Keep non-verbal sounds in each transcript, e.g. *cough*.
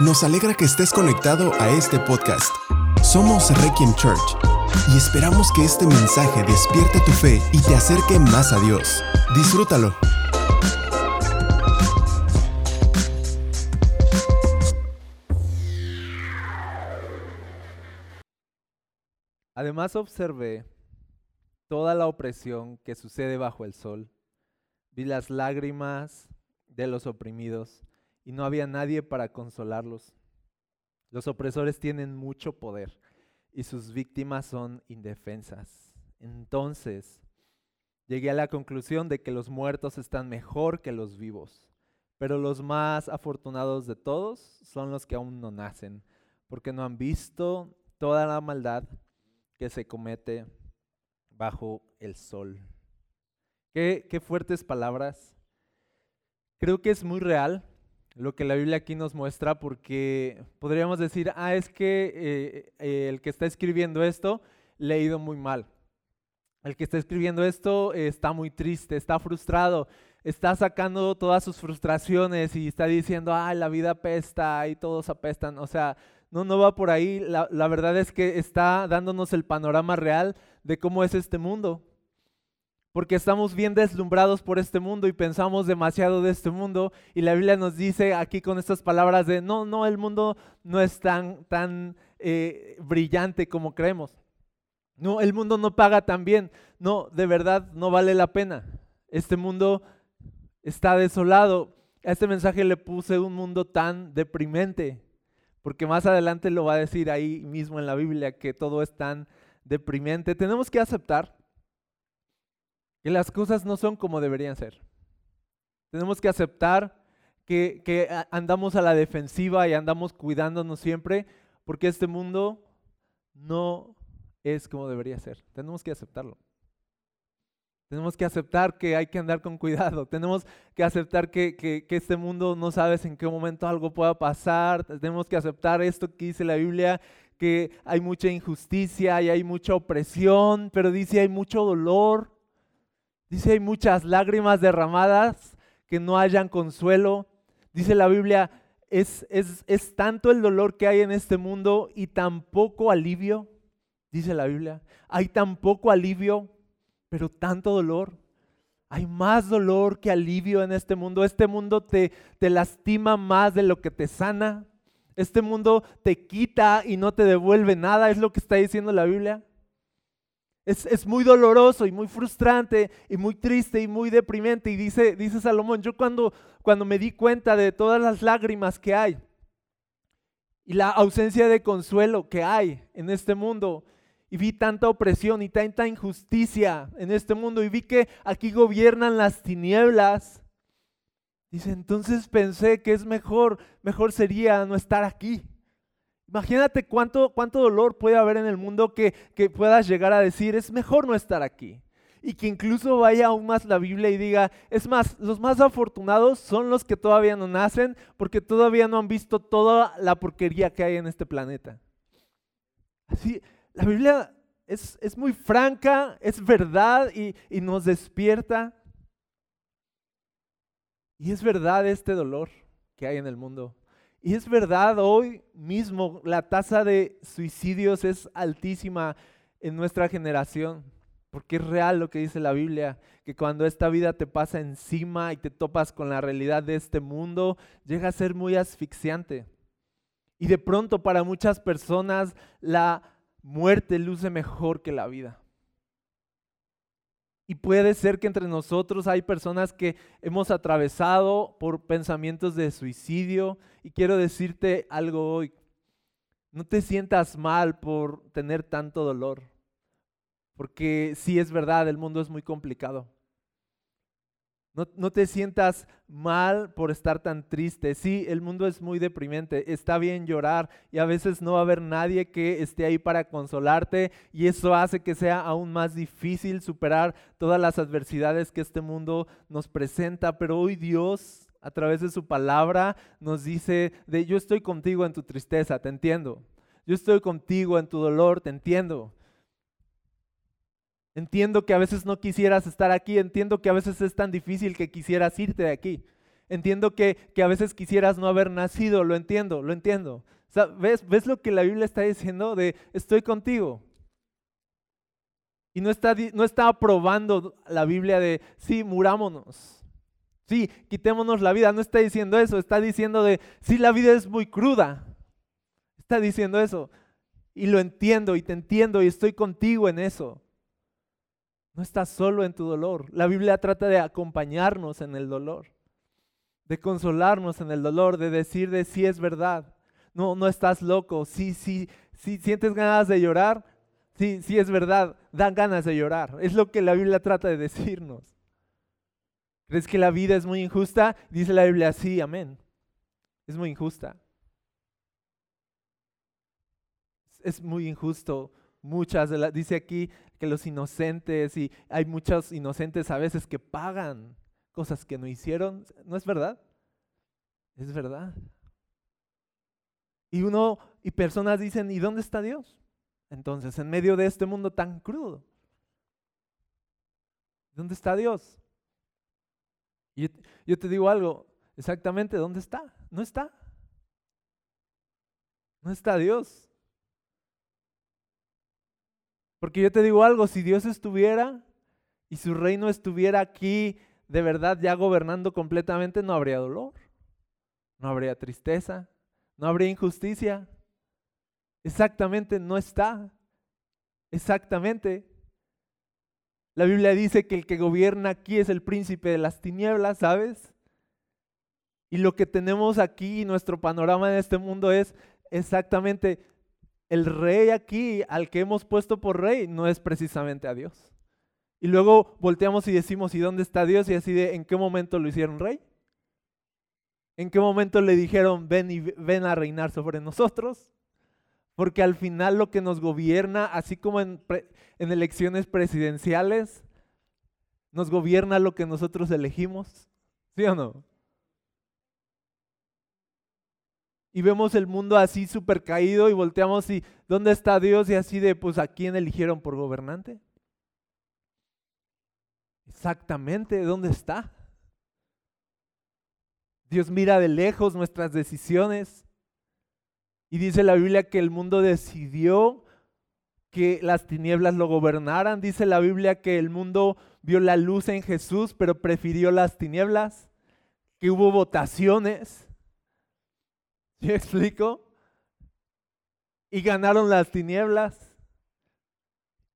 Nos alegra que estés conectado a este podcast. Somos Requiem Church y esperamos que este mensaje despierte tu fe y te acerque más a Dios. Disfrútalo. Además observé toda la opresión que sucede bajo el sol. Vi las lágrimas de los oprimidos y no había nadie para consolarlos. Los opresores tienen mucho poder y sus víctimas son indefensas. Entonces, llegué a la conclusión de que los muertos están mejor que los vivos, pero los más afortunados de todos son los que aún no nacen, porque no han visto toda la maldad que se comete bajo el sol. Qué, qué fuertes palabras. Creo que es muy real lo que la Biblia aquí nos muestra porque podríamos decir, ah, es que eh, eh, el que está escribiendo esto le ha ido muy mal. El que está escribiendo esto eh, está muy triste, está frustrado, está sacando todas sus frustraciones y está diciendo, ah, la vida apesta y todos apestan. O sea, no, no va por ahí. La, la verdad es que está dándonos el panorama real de cómo es este mundo porque estamos bien deslumbrados por este mundo y pensamos demasiado de este mundo. Y la Biblia nos dice aquí con estas palabras de, no, no, el mundo no es tan, tan eh, brillante como creemos. No, el mundo no paga tan bien. No, de verdad no vale la pena. Este mundo está desolado. A este mensaje le puse un mundo tan deprimente, porque más adelante lo va a decir ahí mismo en la Biblia que todo es tan deprimente. Tenemos que aceptar que las cosas no son como deberían ser. Tenemos que aceptar que, andamos a la defensiva y andamos cuidándonos siempre porque este mundo no es como debería ser. Tenemos que aceptarlo. Tenemos que aceptar que hay que andar con cuidado. Tenemos que aceptar que, que, este mundo no sabes en qué momento algo pueda pasar. Tenemos que aceptar esto que dice la Biblia, que hay mucha injusticia y hay mucha opresión, pero dice hay mucho dolor. Dice, hay muchas lágrimas derramadas que no hayan consuelo. Dice la Biblia, es, es, es tanto el dolor que hay en este mundo y tan poco alivio. Dice la Biblia, hay tan poco alivio, pero tanto dolor. Hay más dolor que alivio en este mundo. Este mundo te, te lastima más de lo que te sana. Este mundo te quita y no te devuelve nada, es lo que está diciendo la Biblia. Es, muy doloroso y muy frustrante y muy triste y muy deprimente. Y dice, dice Salomón, yo cuando, cuando me di cuenta de todas las lágrimas que hay y la ausencia de consuelo que hay en este mundo, y vi tanta opresión y tanta injusticia en este mundo, y vi que aquí gobiernan las tinieblas, dice, entonces pensé que es mejor, mejor sería no estar aquí. Imagínate cuánto, cuánto dolor puede haber en el mundo que, que puedas llegar a decir, es mejor no estar aquí. Y que incluso vaya aún más la Biblia y diga, es más, los más afortunados son los que todavía no nacen porque todavía no han visto toda la porquería que hay en este planeta. Así, la Biblia es, es muy franca, es verdad y, y nos despierta. Y es verdad este dolor que hay en el mundo. Y es verdad, hoy mismo la tasa de suicidios es altísima en nuestra generación, porque es real lo que dice la Biblia, que cuando esta vida te pasa encima y te topas con la realidad de este mundo, llega a ser muy asfixiante. Y de pronto para muchas personas la muerte luce mejor que la vida. Y puede ser que entre nosotros hay personas que hemos atravesado por pensamientos de suicidio. Y quiero decirte algo hoy. No te sientas mal por tener tanto dolor. Porque sí es verdad, el mundo es muy complicado. No, te sientas mal por estar tan triste. Sí, el mundo es muy deprimente. Está bien llorar y a veces no va a haber nadie que esté ahí para consolarte y eso hace que sea aún más difícil superar todas las adversidades que este mundo nos presenta. Pero hoy Dios, a través de su palabra, nos dice de yo estoy contigo en tu tristeza, te entiendo. Yo estoy contigo en tu dolor, te entiendo. Entiendo que a veces no quisieras estar aquí, entiendo que a veces es tan difícil que quisieras irte de aquí. Entiendo que, que a veces quisieras no haber nacido, lo entiendo, lo entiendo. ¿ves, ¿Ves lo que la Biblia está diciendo de estoy contigo? Y no está, no está aprobando la Biblia de, sí, murámonos. Sí, quitémonos la vida. No está diciendo eso. Está diciendo de, sí, la vida es muy cruda. Está diciendo eso. Y lo entiendo y te entiendo y estoy contigo en eso. No estás solo en tu dolor. La Biblia trata de acompañarnos en el dolor. De consolarnos en el dolor. De decir de sí es verdad. No, no estás loco. Sí, sí, sí, sientes ganas de llorar Sí, sí es verdad, dan ganas de llorar. Es lo que la Biblia trata de decirnos. ¿Crees que la vida es muy injusta? Dice la Biblia, sí, amén. Es muy injusta. Es muy injusto. Muchas de las, dice aquí que los inocentes, y hay muchos inocentes a veces que pagan cosas que no hicieron. ¿No es verdad? Es verdad. Y uno, y personas dicen, ¿y dónde está Dios? Entonces, en medio de este mundo tan crudo, ¿dónde está Dios? Y yo te digo algo, exactamente, ¿dónde está? No está. No está Dios. Porque yo te digo algo, si Dios estuviera y su reino estuviera aquí de verdad ya gobernando completamente, no habría dolor, no habría tristeza, no habría injusticia. Exactamente, no está. Exactamente. La Biblia dice que el que gobierna aquí es el príncipe de las tinieblas, ¿sabes? Y lo que tenemos aquí, nuestro panorama en este mundo es exactamente el rey aquí, al que hemos puesto por rey, no es precisamente a Dios. Y luego volteamos y decimos, ¿y dónde está Dios? Y así de, ¿en qué momento lo hicieron rey? ¿En qué momento le dijeron, ven y ven a reinar sobre nosotros? Porque al final lo que nos gobierna, así como en, elecciones presidenciales, nos gobierna lo que nosotros elegimos. ¿Sí o no? Y vemos el mundo así súper caído y volteamos y ¿dónde está Dios? Y así de, pues ¿a quién eligieron por gobernante? Exactamente, ¿dónde está? Dios mira de lejos nuestras decisiones. Y dice la Biblia que el mundo decidió que las tinieblas lo gobernaran. Dice la Biblia que el mundo vio la luz en Jesús, pero prefirió las tinieblas. Que hubo votaciones. *laughs* ¿Sí explico? Y ganaron las tinieblas.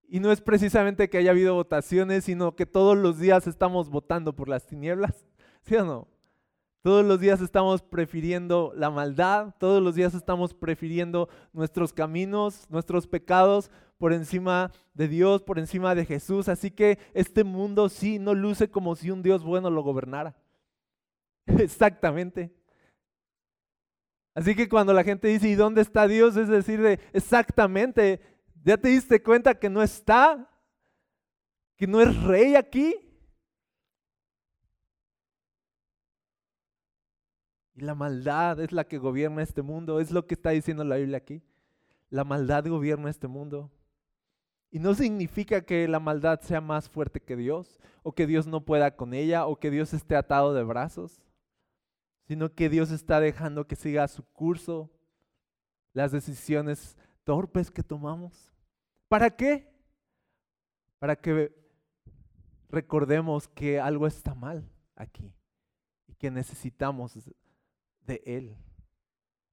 Y no es precisamente que haya habido votaciones, sino que todos los días estamos votando por las tinieblas. ¿Sí o no? Todos los días estamos prefiriendo la maldad, todos los días estamos prefiriendo nuestros caminos, nuestros pecados por encima de Dios, por encima de Jesús. Así que este mundo sí no luce como si un Dios bueno lo gobernara. *laughs* Exactamente. Así que cuando la gente dice, ¿y dónde está Dios? Es decir, de, exactamente, ¿ya te diste cuenta que no está? ¿Que no es rey aquí? Y la maldad es la que gobierna este mundo, es lo que está diciendo la Biblia aquí. La maldad gobierna este mundo. Y no significa que la maldad sea más fuerte que Dios, o que Dios no pueda con ella, o que Dios esté atado de brazos, sino que Dios está dejando que siga su curso las decisiones torpes que tomamos. ¿Para qué? Para que recordemos que algo está mal aquí y que necesitamos de Él.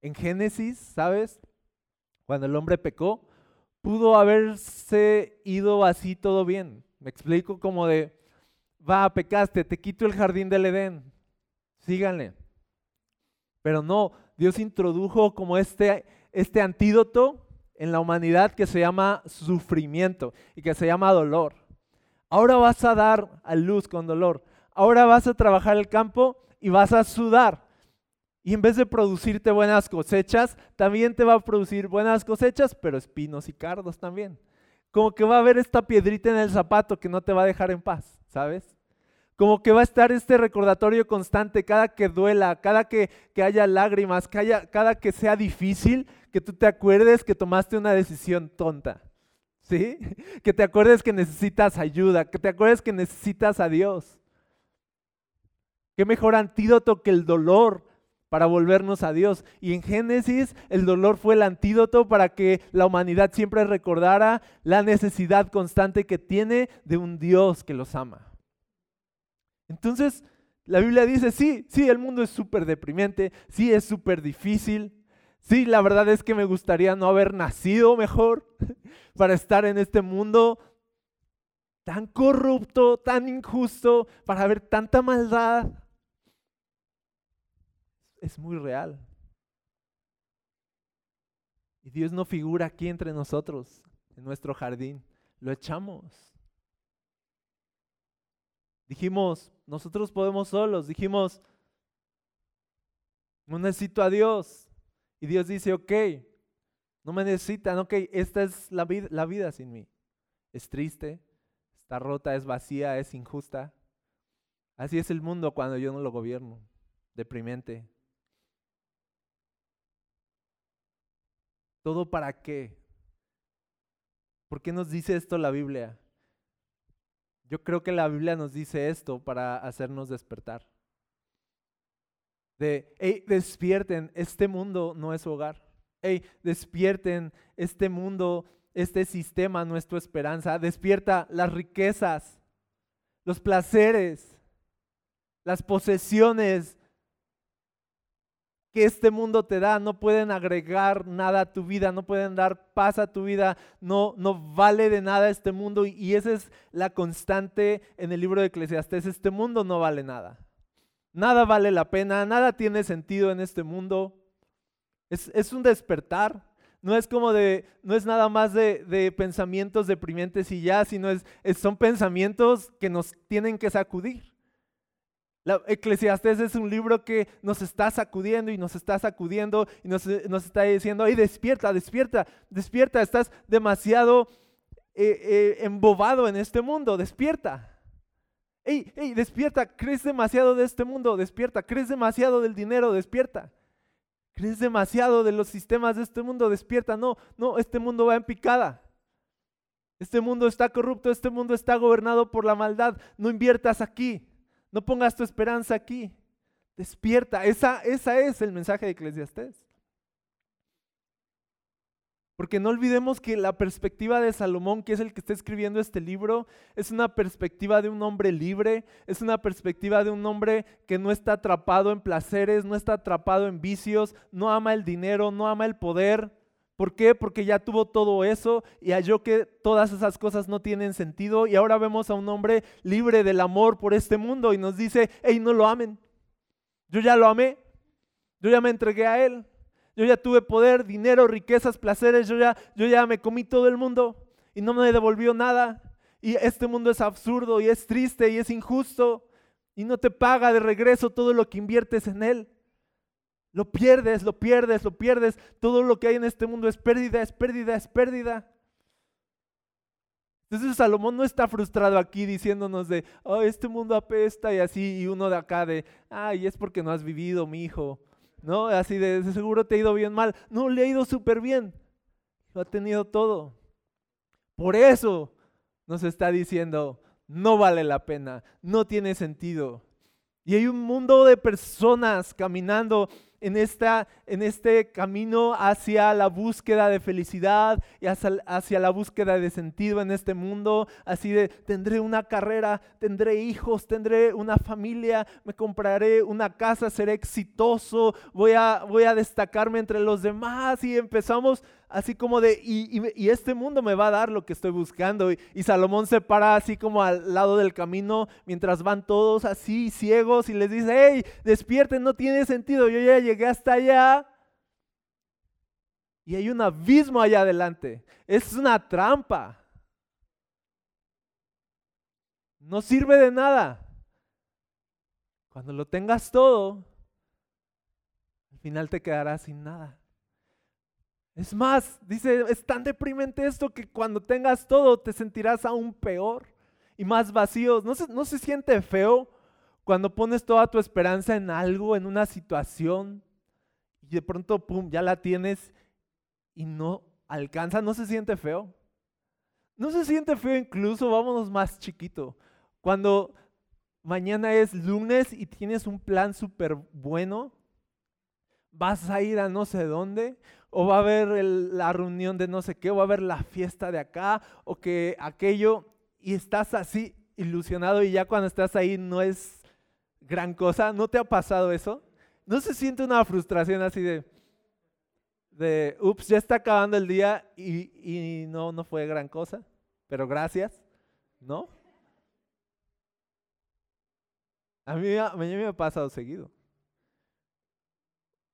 En Génesis, ¿sabes? Cuando el hombre pecó, pudo haberse ido así todo bien. Me explico como de, va, pecaste, te quito el jardín del Edén, síganle. Pero no, Dios introdujo como este, este antídoto en la humanidad que se llama sufrimiento y que se llama dolor. Ahora vas a dar a luz con dolor. Ahora vas a trabajar el campo y vas a sudar. Y en vez de producirte buenas cosechas, también te va a producir buenas cosechas, pero espinos y cardos también. Como que va a haber esta piedrita en el zapato que no te va a dejar en paz, ¿sabes? Como que va a estar este recordatorio constante cada que duela, cada que, haya lágrimas, cada que sea difícil, que tú te acuerdes que tomaste una decisión tonta. ¿Sí? *laughs* Que te acuerdes que necesitas ayuda, que te acuerdes que necesitas a Dios. ¿Qué mejor antídoto que el dolor para volvernos a Dios? Y en Génesis el dolor fue el antídoto para que la humanidad siempre recordara la necesidad constante que tiene de un Dios que los ama. Entonces, la Biblia dice, sí, sí, el mundo es súper deprimente, sí, es súper difícil, sí, la verdad es que me gustaría no haber nacido mejor *laughs* para estar en este mundo tan corrupto, tan injusto, para ver tanta maldad. Es muy real. Y Dios no figura aquí entre nosotros, en nuestro jardín. Lo echamos. Dijimos, nosotros podemos solos. Dijimos, no necesito a Dios. Y Dios dice, ok, no me necesitan, ok, esta es la vida, la vida sin mí. Es triste, está rota, es vacía, es injusta. Así es el mundo cuando yo no lo gobierno. Deprimente. ¿Todo para qué? ¿Por qué nos dice esto la Biblia? Yo creo que la Biblia nos dice esto para hacernos despertar. De, hey, despierten, este mundo no es hogar. Hey, despierten, este mundo, este sistema no es tu esperanza. Despierta las riquezas, los placeres, las posesiones que este mundo te da, no pueden agregar nada a tu vida, no pueden dar paz a tu vida, no, no vale de nada este mundo y, esa es la constante en el libro de Eclesiastés, este mundo no vale nada. Nada vale la pena, nada tiene sentido en este mundo. Es, un despertar, no es como de, no es nada más de, pensamientos deprimentes y ya, sino es, son pensamientos que nos tienen que sacudir. La Eclesiastés es un libro que nos está sacudiendo y nos está sacudiendo y nos, está diciendo, ay, despierta, despierta, despierta, estás demasiado eh, eh, embobado en este mundo, despierta. Ey, ey, despierta, crees demasiado de este mundo, despierta, crees demasiado del dinero, despierta. Crees demasiado de los sistemas de este mundo, despierta. No, no, este mundo va en picada. Este mundo está corrupto, este mundo está gobernado por la maldad. No inviertas aquí. No pongas tu esperanza aquí. Despierta. Esa, esa es el mensaje de Eclesiastés. Porque no olvidemos que la perspectiva de Salomón, que es el que está escribiendo este libro, es una perspectiva de un hombre libre, es una perspectiva de un hombre que no está atrapado en placeres, no está atrapado en vicios, no ama el dinero, no ama el poder, ¿Por qué? Porque ya tuvo todo eso y halló que todas esas cosas no tienen sentido y ahora vemos a un hombre libre del amor por este mundo y nos dice, hey, no lo amen. Yo ya lo amé, yo ya me entregué a él, yo ya tuve poder, dinero, riquezas, placeres, yo ya, yo ya me comí todo el mundo y no me devolvió nada. Y este mundo es absurdo y es triste y es injusto y no te paga de regreso todo lo que inviertes en él. Lo pierdes, lo pierdes, lo pierdes. Todo lo que hay en este mundo es pérdida, es pérdida, es pérdida. Entonces Salomón no está frustrado aquí diciéndonos de, oh, este mundo apesta y así, y uno de acá de, ay, es porque no has vivido, mi hijo. ¿No? Así de, seguro te ha ido bien mal. No, le ha ido súper bien. Lo ha tenido todo. Por eso nos está diciendo, no vale la pena, no tiene sentido. Y hay un mundo de personas caminando en, esta, en este camino hacia la búsqueda de felicidad y hacia, la búsqueda de sentido en este mundo, así de tendré una carrera, tendré hijos, tendré una familia, me compraré una casa, seré exitoso, voy a, voy a destacarme entre los demás. Y empezamos así como de, y, este mundo me va a dar lo que estoy buscando. Y, Salomón se para así como al lado del camino mientras van todos así ciegos y les dice, hey, despierten, no tiene sentido, yo ya llegué hasta allá. Y hay un abismo allá adelante. Es una trampa. No sirve de nada. Cuando lo tengas todo, al final te quedarás sin nada. Es más, dice, es tan deprimente esto que cuando tengas todo te sentirás aún peor y más vacío. ¿No se, no se siente feo cuando pones toda tu esperanza en algo, en una situación y de pronto, pum, ya la tienes y no alcanza? ¿No se siente feo? No se siente feo incluso, vámonos más chiquito. Cuando mañana es lunes y tienes un plan súper bueno, vas a ir a no sé dónde, o va a haber la reunión de no sé qué, o va a haber la fiesta de acá, o que aquello, y estás así ilusionado y ya cuando estás ahí no es gran cosa. ¿No te ha pasado eso? ¿No se siente una frustración así de, de, ups, ya está acabando el día y, y no, no fue gran cosa, pero gracias, ¿no? A mí, a mí me ha pasado seguido.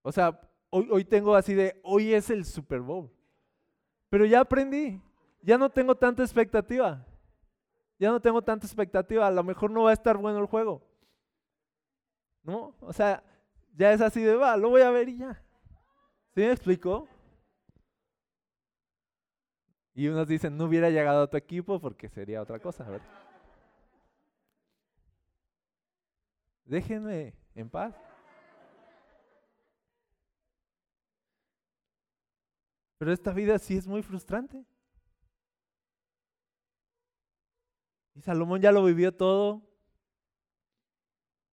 O sea, hoy, hoy tengo así de, hoy es el Super Bowl. Pero ya aprendí, ya no tengo tanta expectativa. Ya no tengo tanta expectativa, a lo mejor no va a estar bueno el juego. ¿No? O sea, ya es así de, va, lo voy a ver y ya. ¿Sí me explico? Y unos dicen, no hubiera llegado a tu equipo porque sería otra cosa. Déjenme en paz. Pero esta vida sí es muy frustrante. Y Salomón ya lo vivió todo.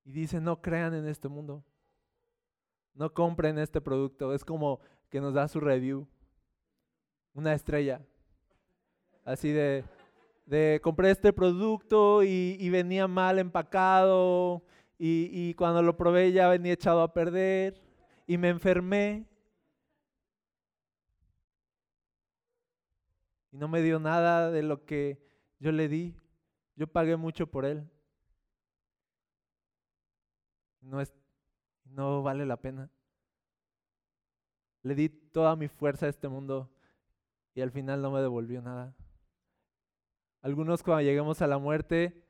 Y dice, no crean en este mundo. No compren este producto. Es como que nos da su review. Una estrella. Así de, compré este producto y, venía mal empacado y, y cuando lo probé ya venía echado a perder y me enfermé. Y no me dio nada de lo que yo le di. Yo pagué mucho por él. No, es, no vale la pena. Le di toda mi fuerza a este mundo y al final no me devolvió nada. Algunos cuando lleguemos a la muerte,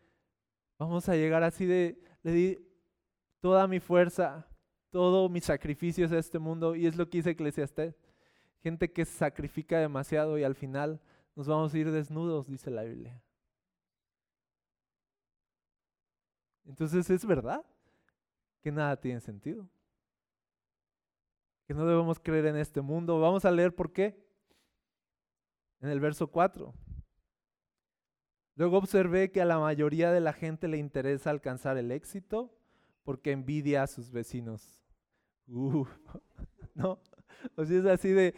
vamos a llegar así de, le di toda mi fuerza, todo mis sacrificios a este mundo y es lo que dice Eclesiastés. Gente que sacrifica demasiado y al final nos vamos a ir desnudos, dice la Biblia. Entonces es verdad que nada tiene sentido. Que no debemos creer en este mundo. Vamos a leer por qué. En el verso 4. Luego observé que a la mayoría de la gente le interesa alcanzar el éxito porque envidia a sus vecinos. *laughs* no, o sea, es así de,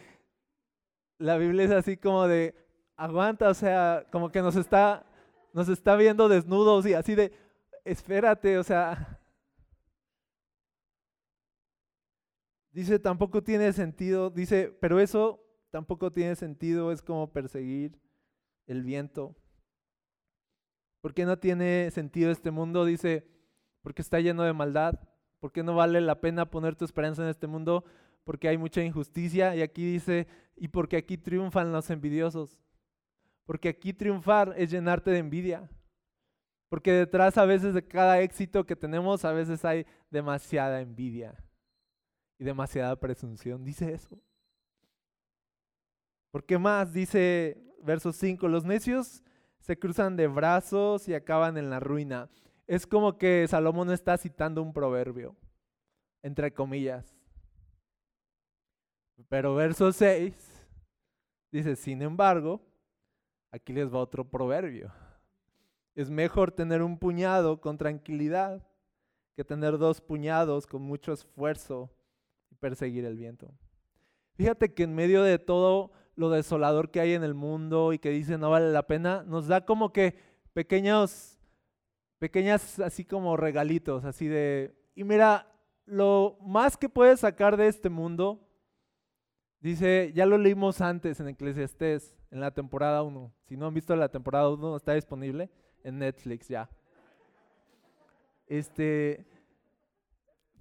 la Biblia es así como de, aguanta, o sea, como que nos está, nos está viendo desnudos y así de, espérate, o sea. Dice, tampoco tiene sentido, dice, pero eso tampoco tiene sentido, es como perseguir el viento. ¿Por qué no tiene sentido este mundo? Dice, porque está lleno de maldad. ¿Por qué no vale la pena poner tu esperanza en este mundo? Porque hay mucha injusticia. Y aquí dice, y porque aquí triunfan los envidiosos. Porque aquí triunfar es llenarte de envidia. Porque detrás a veces de cada éxito que tenemos, a veces hay demasiada envidia y demasiada presunción. Dice eso. ¿Por qué más? Dice verso 5, los necios se cruzan de brazos y acaban en la ruina. Es como que Salomón está citando un proverbio, entre comillas. Pero verso 6 dice, sin embargo, aquí les va otro proverbio. Es mejor tener un puñado con tranquilidad que tener dos puñados con mucho esfuerzo y perseguir el viento. Fíjate que en medio de todo lo desolador que hay en el mundo y que dice no vale la pena, nos da como que pequeños, pequeñas así como regalitos, así de, y mira, lo más que puedes sacar de este mundo, dice, ya lo leímos antes en Eclesiastés, en la temporada 1. Si no han visto la temporada 1, está disponible en Netflix ya. Este,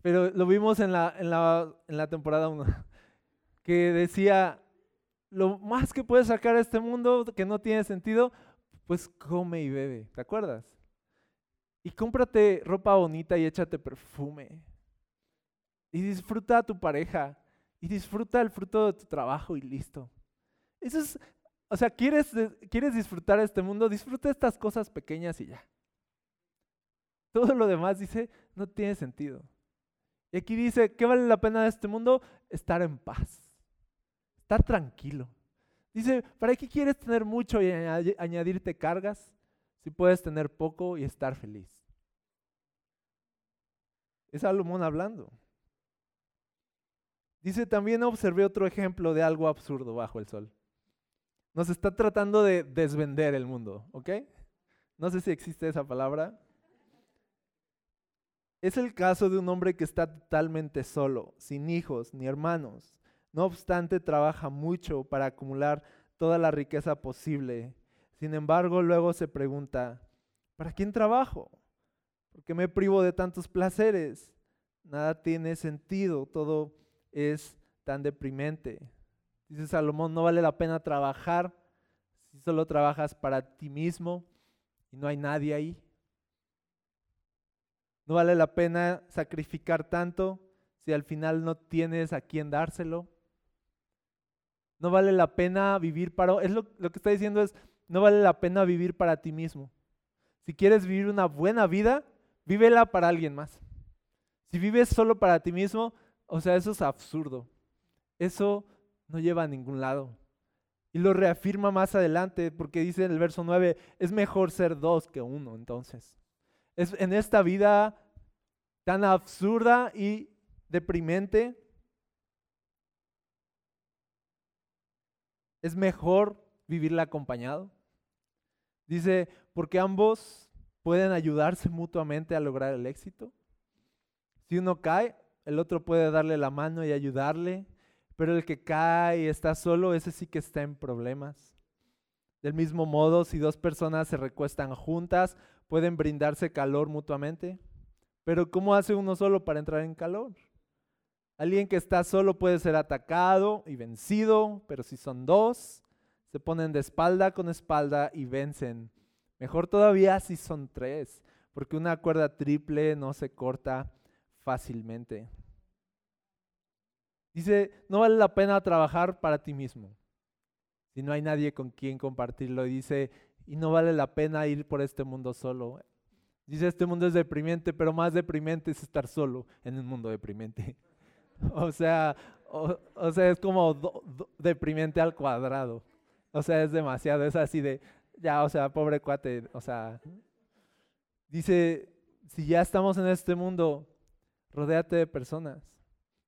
pero lo vimos en la, en la, en la temporada 1, *laughs* que decía, lo más que puedes sacar a este mundo que no tiene sentido, pues come y bebe, ¿te acuerdas? Y cómprate ropa bonita y échate perfume. Y disfruta a tu pareja. Y disfruta el fruto de tu trabajo y listo. Eso es o sea, ¿quieres, ¿quieres disfrutar este mundo? Disfruta estas cosas pequeñas y ya. Todo lo demás dice, no tiene sentido. Y aquí dice, ¿qué vale la pena de este mundo? Estar en paz, estar tranquilo. Dice, ¿para qué quieres tener mucho y añadirte cargas si puedes tener poco y estar feliz? Es Salomón hablando. Dice, también observé otro ejemplo de algo absurdo bajo el sol. Nos está tratando de desvender el mundo, ¿ok? No sé si existe esa palabra. Es el caso de un hombre que está totalmente solo, sin hijos ni hermanos. No obstante, trabaja mucho para acumular toda la riqueza posible. Sin embargo, luego se pregunta, ¿para quién trabajo? ¿Por qué me privo de tantos placeres? Nada tiene sentido, todo es tan deprimente. Dice Salomón, no vale la pena trabajar si solo trabajas para ti mismo y no hay nadie ahí. No vale la pena sacrificar tanto si al final no tienes a quién dárselo. No vale la pena vivir para... Es lo, lo que está diciendo es, no vale la pena vivir para ti mismo. Si quieres vivir una buena vida, vívela para alguien más. Si vives solo para ti mismo, o sea, eso es absurdo. Eso no lleva a ningún lado. Y lo reafirma más adelante porque dice en el verso 9, es mejor ser dos que uno entonces. Es en esta vida tan absurda y deprimente, es mejor vivirla acompañado. Dice, porque ambos pueden ayudarse mutuamente a lograr el éxito. Si uno cae, el otro puede darle la mano y ayudarle. Pero el que cae y está solo, ese sí que está en problemas. Del mismo modo, si dos personas se recuestan juntas, pueden brindarse calor mutuamente. Pero ¿cómo hace uno solo para entrar en calor? Alguien que está solo puede ser atacado y vencido, pero si son dos, se ponen de espalda con espalda y vencen. Mejor todavía si son tres, porque una cuerda triple no se corta fácilmente. Dice, no vale la pena trabajar para ti mismo si no hay nadie con quien compartirlo. Y dice, y no vale la pena ir por este mundo solo. Dice, este mundo es deprimente, pero más deprimente es estar solo en un mundo deprimente. *laughs* o sea, o, sea, es como deprimente al cuadrado. O sea, es demasiado, es así de, ya, o sea, pobre cuate, o sea, dice, si ya estamos en este mundo, rodéate de personas.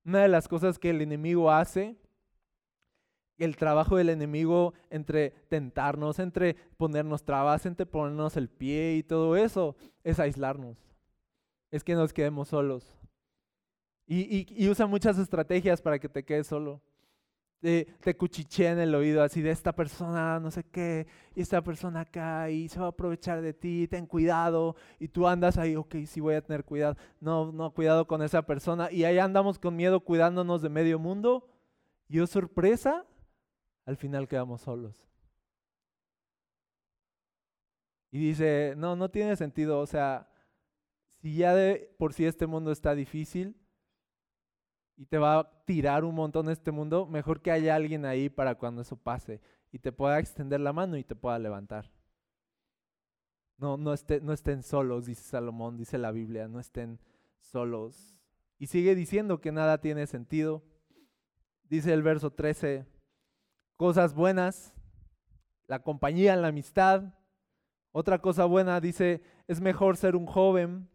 Una de las cosas que el enemigo hace, el trabajo del enemigo entre tentarnos, entre ponernos trabas, entre ponernos el pie y todo eso, es aislarnos. Es que nos quedemos solos. Y, usa muchas estrategias para que te quedes solo. Te, te en el oído así de esta persona, no sé qué, y esta persona acá, y se va a aprovechar de ti, ten cuidado, y tú andas ahí, ok, sí voy a tener cuidado, no, no, cuidado con esa persona, y ahí andamos con miedo cuidándonos de medio mundo, y oh sorpresa, al final quedamos solos. Y dice, no, no tiene sentido, o sea, si ya de por sí este mundo está difícil, y te va a tirar un montón este mundo, mejor que haya alguien ahí para cuando eso pase y te pueda extender la mano y te pueda levantar. No, no, no estén solos, dice Salomón, dice la Biblia, no estén solos. Y sigue diciendo que nada tiene sentido. Dice el verso 13, cosas buenas, la compañía, la amistad. Otra cosa buena dice, es mejor ser un joven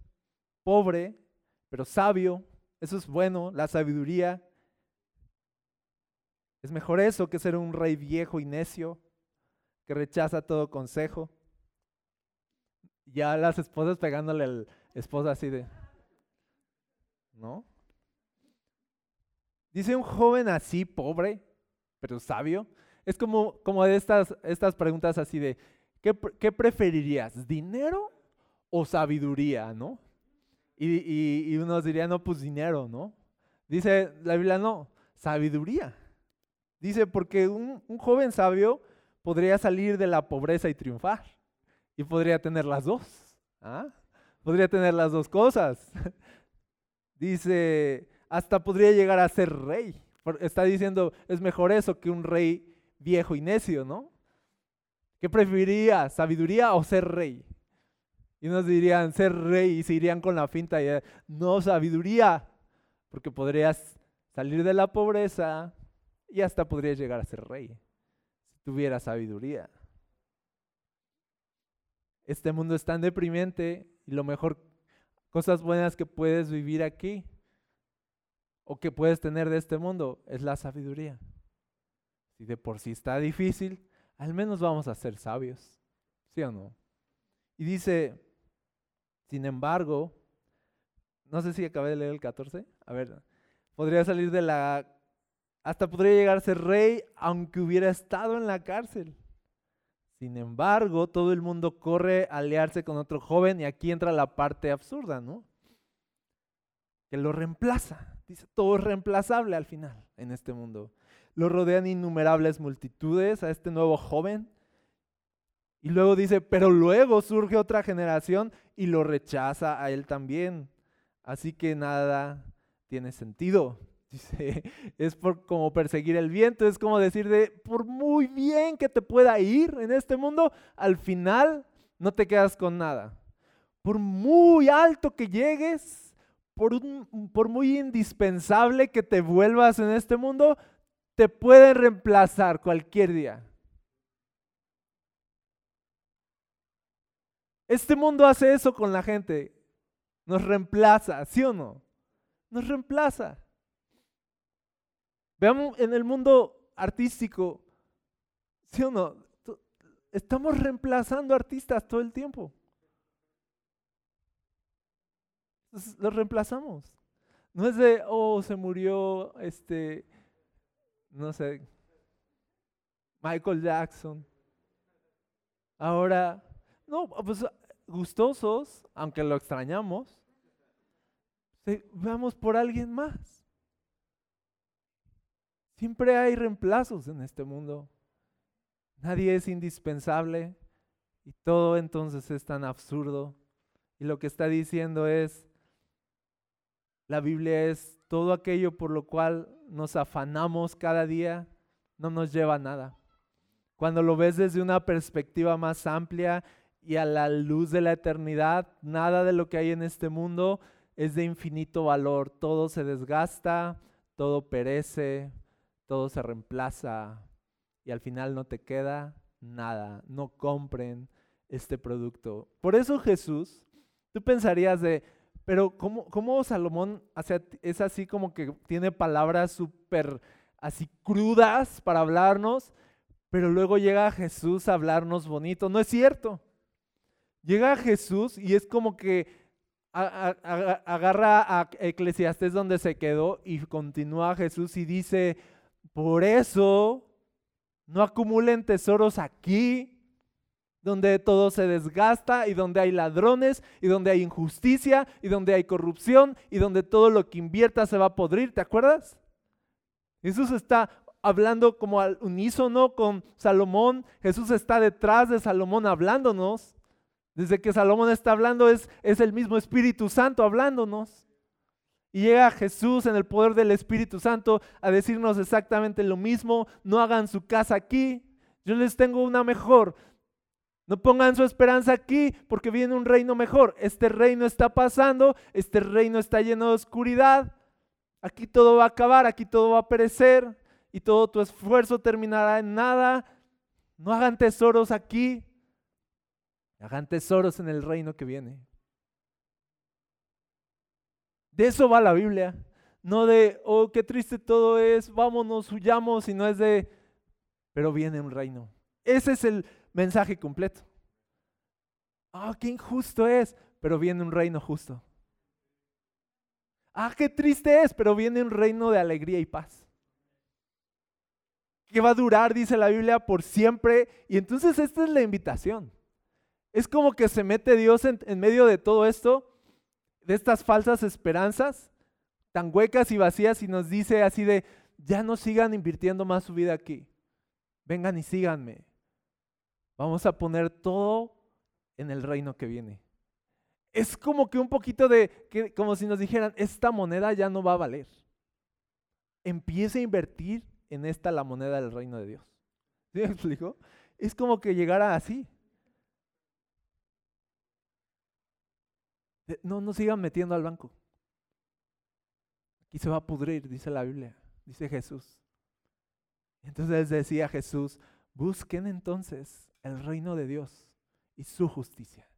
pobre, pero sabio, eso es bueno, la sabiduría. Es mejor eso que ser un rey viejo y necio que rechaza todo consejo. Ya las esposas pegándole al esposo así de, ¿no? Dice un joven así, pobre, pero sabio. Es como, como de estas, estas preguntas así de, ¿qué, ¿qué preferirías? ¿Dinero o sabiduría, no? Y, unos dirían, no, pues dinero, ¿no? Dice la Biblia, no, sabiduría. Dice, porque un, joven sabio podría salir de la pobreza y triunfar. Y podría tener las dos. ¿ah? Podría tener las dos cosas. *laughs* Dice, hasta podría llegar a ser rey. Está diciendo, es mejor eso que un rey viejo y necio, ¿no? ¿Qué preferiría, sabiduría o ser rey? Y nos dirían ser rey y se irían con la finta y no sabiduría, porque podrías salir de la pobreza y hasta podrías llegar a ser rey si tuvieras sabiduría. Este mundo es tan deprimente y lo mejor, cosas buenas que puedes vivir aquí o que puedes tener de este mundo es la sabiduría. Si de por sí está difícil, al menos vamos a ser sabios. ¿Sí o no? Y dice, sin embargo, no sé si acabé de leer el 14. A ver, podría salir de la... Hasta podría llegar a ser rey aunque hubiera estado en la cárcel. Sin embargo, todo el mundo corre a aliarse con otro joven y aquí entra la parte absurda, ¿no? Que lo reemplaza. Dice, todo es reemplazable al final en este mundo. Lo rodean innumerables multitudes a este nuevo joven. Y luego dice, pero luego surge otra generación y lo rechaza a él también. Así que nada tiene sentido. *laughs* Es como perseguir el viento, es como decir de, por muy bien que te pueda ir en este mundo, al final no te quedas con nada. Por muy alto que llegues, por, por muy indispensable que te vuelvas en este mundo, te pueden reemplazar cualquier día. Este mundo hace eso con la gente. Nos reemplaza, ¿sí o no? Nos reemplaza. Veamos en el mundo artístico, ¿sí o no? Estamos reemplazando artistas todo el tiempo. Los reemplazamos. No es de, oh, se murió, este, no sé, Michael Jackson. Ahora, no, pues gustosos, aunque lo extrañamos, vamos por alguien más. Siempre hay reemplazos en este mundo. Nadie es indispensable y todo entonces es tan absurdo. Y lo que está diciendo es, la Biblia es todo aquello por lo cual nos afanamos cada día, no nos lleva a nada. Cuando lo ves desde una perspectiva más amplia y a la luz de la eternidad, nada de lo que hay en este mundo es de infinito valor. Todo se desgasta, todo perece, todo se reemplaza y al final no te queda nada. No compren este producto. Por eso Jesús, tú pensarías de, pero ¿cómo, cómo Salomón es así como que tiene palabras súper así crudas para hablarnos, pero luego llega Jesús a hablarnos bonito? No es cierto. Llega Jesús y es como que agarra a Eclesiastés donde se quedó y continúa Jesús y dice, por eso no acumulen tesoros aquí, donde todo se desgasta y donde hay ladrones y donde hay injusticia y donde hay corrupción y donde todo lo que invierta se va a podrir, ¿te acuerdas? Jesús está hablando como al unísono con Salomón, Jesús está detrás de Salomón hablándonos. Desde que Salomón está hablando es, es el mismo Espíritu Santo hablándonos. Y llega Jesús en el poder del Espíritu Santo a decirnos exactamente lo mismo. No hagan su casa aquí. Yo les tengo una mejor. No pongan su esperanza aquí porque viene un reino mejor. Este reino está pasando. Este reino está lleno de oscuridad. Aquí todo va a acabar. Aquí todo va a perecer. Y todo tu esfuerzo terminará en nada. No hagan tesoros aquí. Hagan tesoros en el reino que viene. De eso va la Biblia. No de, oh, qué triste todo es, vámonos, huyamos, sino es de, pero viene un reino. Ese es el mensaje completo. Ah, qué injusto es, pero viene un reino justo. Ah, qué triste es, pero viene un reino de alegría y paz. Que va a durar, dice la Biblia, por siempre. Y entonces esta es la invitación. Es como que se mete Dios en, medio de todo esto, de estas falsas esperanzas tan huecas y vacías y nos dice así de, ya no sigan invirtiendo más su vida aquí. Vengan y síganme. Vamos a poner todo en el reino que viene. Es como que un poquito de, que, como si nos dijeran, esta moneda ya no va a valer. Empiece a invertir en esta la moneda del reino de Dios. ¿Sí me explico? Es como que llegara así. No, no sigan metiendo al banco. Aquí se va a pudrir, dice la Biblia, dice Jesús. Entonces decía Jesús, busquen entonces el reino de Dios y su justicia.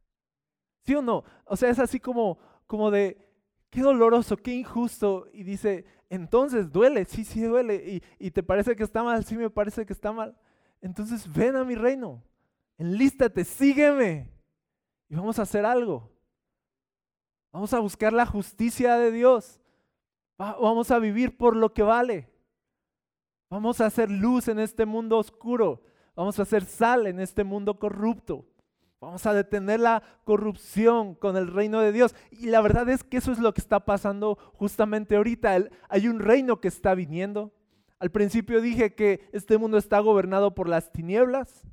¿Sí o no? O sea, es así como, como de, qué doloroso, qué injusto. Y dice, entonces duele, sí, sí duele. Y, y te parece que está mal, sí me parece que está mal. Entonces ven a mi reino, enlístate, sígueme y vamos a hacer algo. Vamos a buscar la justicia de Dios. Vamos a vivir por lo que vale. Vamos a hacer luz en este mundo oscuro. Vamos a hacer sal en este mundo corrupto. Vamos a detener la corrupción con el reino de Dios. Y la verdad es que eso es lo que está pasando justamente ahorita. Hay un reino que está viniendo. Al principio dije que este mundo está gobernado por las tinieblas.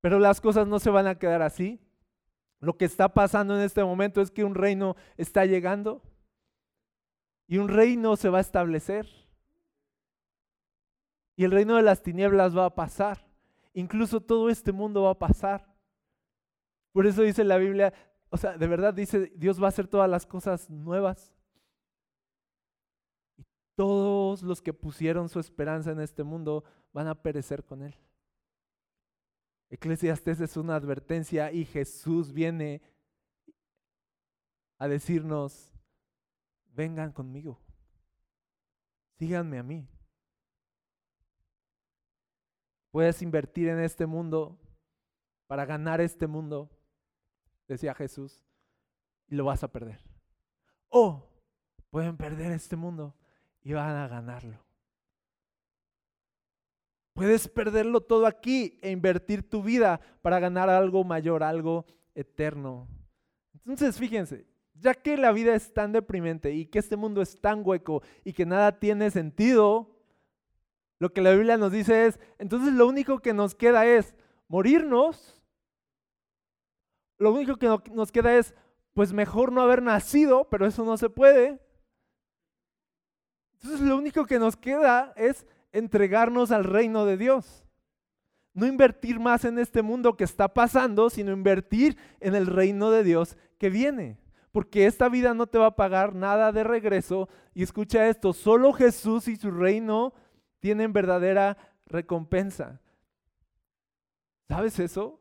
Pero las cosas no se van a quedar así. Lo que está pasando en este momento es que un reino está llegando y un reino se va a establecer. Y el reino de las tinieblas va a pasar. Incluso todo este mundo va a pasar. Por eso dice la Biblia, o sea, de verdad dice, Dios va a hacer todas las cosas nuevas. Y todos los que pusieron su esperanza en este mundo van a perecer con él. Eclesiastes es una advertencia y Jesús viene a decirnos, vengan conmigo, síganme a mí. Puedes invertir en este mundo para ganar este mundo, decía Jesús, y lo vas a perder. O pueden perder este mundo y van a ganarlo. Puedes perderlo todo aquí e invertir tu vida para ganar algo mayor, algo eterno. Entonces, fíjense, ya que la vida es tan deprimente y que este mundo es tan hueco y que nada tiene sentido, lo que la Biblia nos dice es, entonces lo único que nos queda es morirnos. Lo único que nos queda es, pues mejor no haber nacido, pero eso no se puede. Entonces lo único que nos queda es entregarnos al reino de Dios. No invertir más en este mundo que está pasando, sino invertir en el reino de Dios que viene. Porque esta vida no te va a pagar nada de regreso. Y escucha esto, solo Jesús y su reino tienen verdadera recompensa. ¿Sabes eso?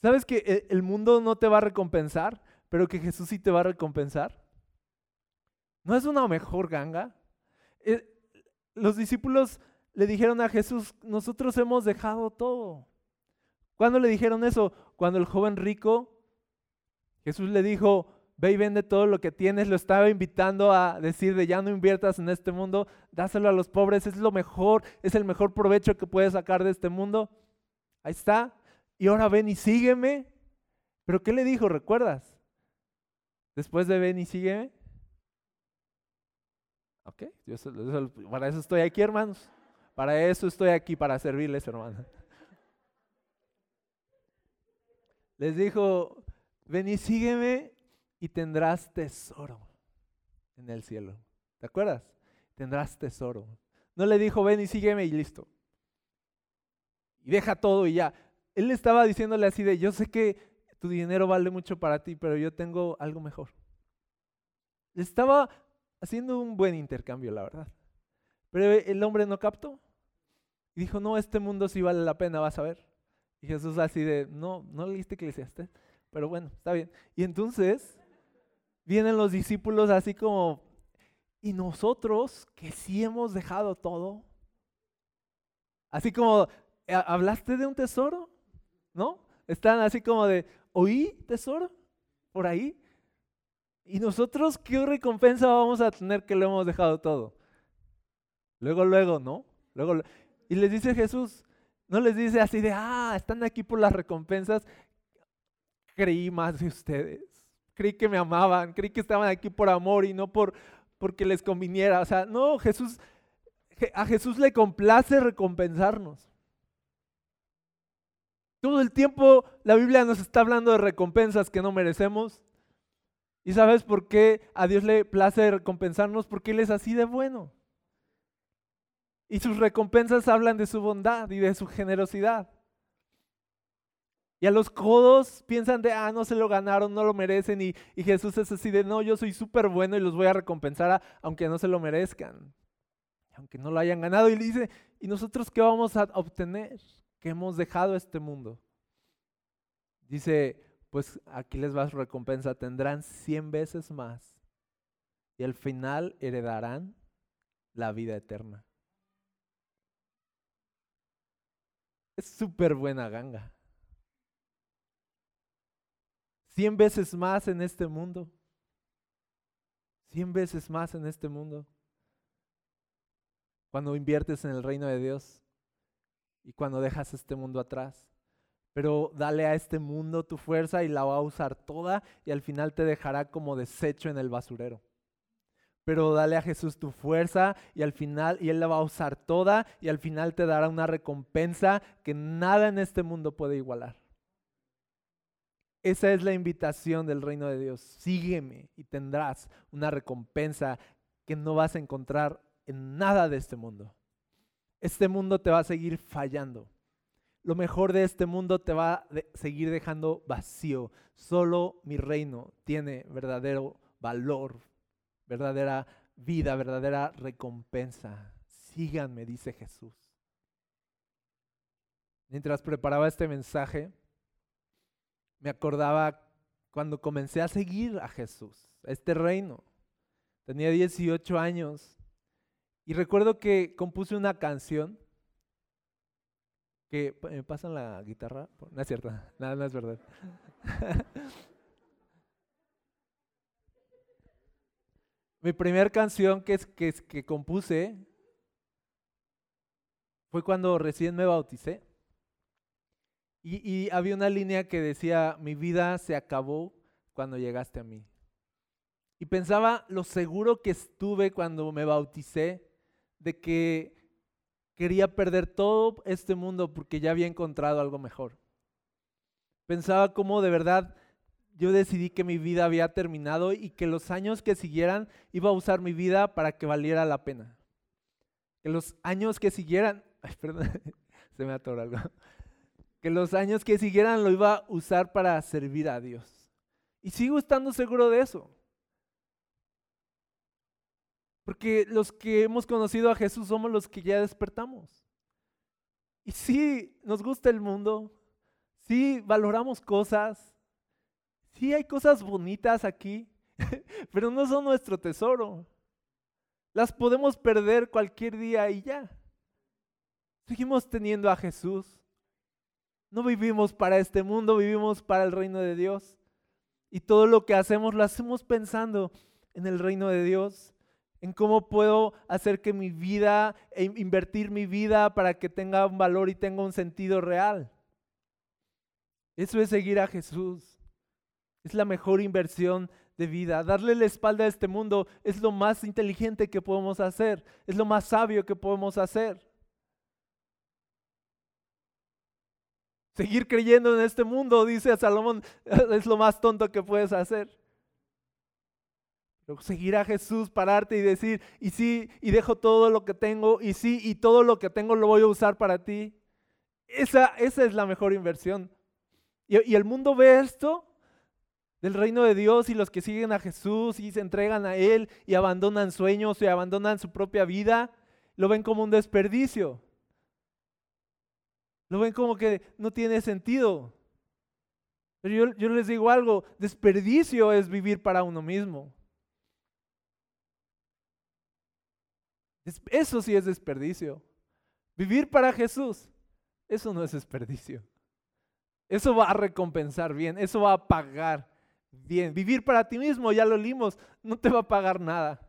¿Sabes que el mundo no te va a recompensar, pero que Jesús sí te va a recompensar? ¿No es una mejor ganga? Eh, los discípulos le dijeron a Jesús, nosotros hemos dejado todo. ¿Cuándo le dijeron eso? Cuando el joven rico, Jesús le dijo, ve y vende todo lo que tienes, lo estaba invitando a decir de ya no inviertas en este mundo, dáselo a los pobres, es lo mejor, es el mejor provecho que puedes sacar de este mundo. Ahí está. Y ahora ven y sígueme. Pero ¿qué le dijo? ¿Recuerdas? Después de ven y sígueme. Ok, para eso estoy aquí, hermanos. Para eso estoy aquí, para servirles, hermano. *laughs* Les dijo, ven y sígueme y tendrás tesoro en el cielo. ¿Te acuerdas? Tendrás tesoro. No le dijo, ven y sígueme y listo. Y deja todo y ya. Él estaba diciéndole así de, yo sé que tu dinero vale mucho para ti, pero yo tengo algo mejor. Estaba haciendo un buen intercambio, la verdad. Pero el hombre no captó. Y dijo, no, este mundo sí vale la pena, vas a ver. Y Jesús así de, no, no leíste Eclesiastes, pero bueno, está bien. Y entonces vienen los discípulos así como, y nosotros que sí hemos dejado todo, así como, ¿hablaste de un tesoro? ¿No? Están así como de, ¿oí tesoro? Por ahí. ¿Y nosotros qué recompensa vamos a tener que lo hemos dejado todo? Luego, luego, ¿no? Luego, y les dice Jesús, no les dice así de, ah, están aquí por las recompensas. Creí más de ustedes. Creí que me amaban, creí que estaban aquí por amor y no por porque les conviniera. O sea, no, Jesús, a Jesús le complace recompensarnos. Todo el tiempo la Biblia nos está hablando de recompensas que no merecemos. ¿Y sabes por qué a Dios le place recompensarnos? Porque Él es así de bueno. Y sus recompensas hablan de su bondad y de su generosidad. Y a los codos piensan de, ah, no se lo ganaron, no lo merecen. Y, Jesús es así de, no, yo soy súper bueno y los voy a recompensar aunque no se lo merezcan. Aunque no lo hayan ganado. Y le dice, ¿y nosotros qué vamos a obtener? Que hemos dejado este mundo. Dice, pues aquí les va su recompensa, tendrán cien veces más y al final heredarán la vida eterna. Es súper buena ganga. Cien veces más en este mundo. Cien veces más en este mundo. Cuando inviertes en el reino de Dios y cuando dejas este mundo atrás. Pero dale a este mundo tu fuerza y la va a usar toda y al final te dejará como desecho en el basurero. Pero dale a Jesús tu fuerza y al final, y Él la va a usar toda y al final te dará una recompensa que nada en este mundo puede igualar. Esa es la invitación del reino de Dios. Sígueme y tendrás una recompensa que no vas a encontrar en nada de este mundo. Este mundo te va a seguir fallando. Lo mejor de este mundo te va a seguir dejando vacío. Solo mi reino tiene verdadero valor, verdadera vida, verdadera recompensa. Síganme, dice Jesús. Mientras preparaba este mensaje, me acordaba cuando comencé a seguir a Jesús, a este reino. Tenía 18 años y recuerdo que compuse una canción que me pasan la guitarra, no es cierto, nada, no es verdad. *laughs* Mi primera canción que, que, que compuse fue cuando recién me bauticé. Y, había una línea que decía, mi vida se acabó cuando llegaste a mí. Y pensaba lo seguro que estuve cuando me bauticé de que quería perder todo este mundo porque ya había encontrado algo mejor. Pensaba cómo de verdad yo decidí que mi vida había terminado y que los años que siguieran iba a usar mi vida para que valiera la pena. Que los años que siguieran, *laughs* ay, perdón, *laughs* se me atoró algo que los años que siguieran lo iba a usar para servir a Dios. Y sigo estando seguro de eso. Porque los que hemos conocido a Jesús somos los que ya despertamos. Y sí, nos gusta el mundo, sí, valoramos cosas, sí, hay cosas bonitas aquí, *laughs* pero no son nuestro tesoro. Las podemos perder cualquier día y ya. Seguimos teniendo a Jesús. No vivimos para este mundo, vivimos para el reino de Dios. Y todo lo que hacemos lo hacemos pensando en el reino de Dios, en cómo puedo hacer que mi vida, e invertir mi vida para que tenga un valor y tenga un sentido real. Eso es seguir a Jesús. Es la mejor inversión de vida. Darle la espalda a este mundo es lo más inteligente que podemos hacer, es lo más sabio que podemos hacer. Seguir creyendo en este mundo, dice Salomón, *laughs* es lo más tonto que puedes hacer. Pero seguir a Jesús, pararte y decir, y sí, y dejo todo lo que tengo, y sí, y todo lo que tengo lo voy a usar para ti. Esa, esa es la mejor inversión. Y, y el mundo ve esto del reino de Dios y los que siguen a Jesús y se entregan a Él y abandonan sueños y abandonan su propia vida, lo ven como un desperdicio. Lo ven como que no tiene sentido. Pero yo, les digo algo, desperdicio es vivir para uno mismo. Eso sí es desperdicio. Vivir para Jesús, eso no es desperdicio. Eso va a recompensar bien, eso va a pagar bien. Vivir para ti mismo, ya lo limos, no te va a pagar nada.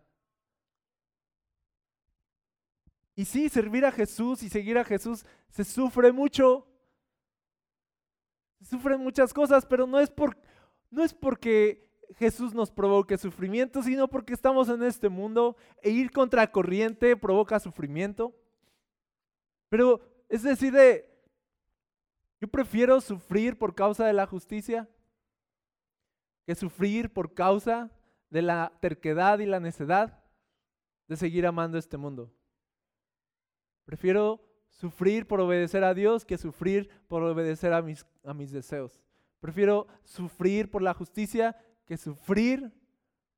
Y sí, servir a Jesús y seguir a Jesús se sufre mucho. Se sufren muchas cosas, pero no es, por, no es porque Jesús nos provoque sufrimiento, sino porque estamos en este mundo e ir contra corriente provoca sufrimiento. Pero es decir, de, yo prefiero sufrir por causa de la justicia que sufrir por causa de la terquedad y la necedad de seguir amando este mundo. Prefiero sufrir por obedecer a Dios que sufrir por obedecer a mis, a mis deseos. Prefiero sufrir por la justicia que sufrir